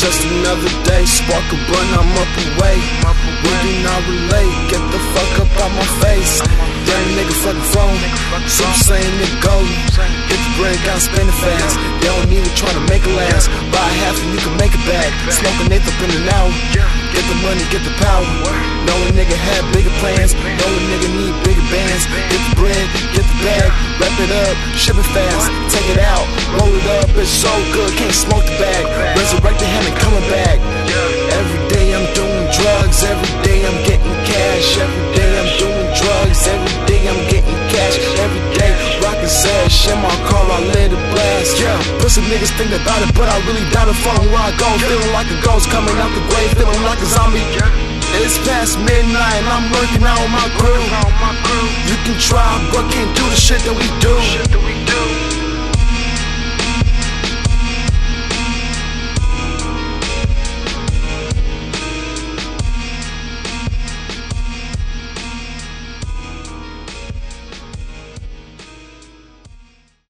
Just another day, spark a blunt, I'm up away. We do not relate, get the fuck up out my face. Damn nigga fucking phone, some saying it. Hit the bread, gotta spend it fast. They don't need it, trying to make it last. Buy half and you can make it back. Smoking it up in an hour. Get the money, get the power. Know a nigga had bigger plans. Know a nigga need bigger bands. It up, ship it fast. Take it out, roll it up. It's so good, can't smoke the bag. Resurrect the and coming back. Every day I'm doing drugs. Every day I'm getting cash. Every day I'm doing drugs. Every day I'm getting cash. Every day rockin' sash. In my car, I let it blast. Yeah, pussy niggas think about it, but I really doubt it. Following where I go, feeling like a ghost coming out the grave, feeling like a zombie. It's past midnight I'm working with my crew. You can try, but can't do the shit that we.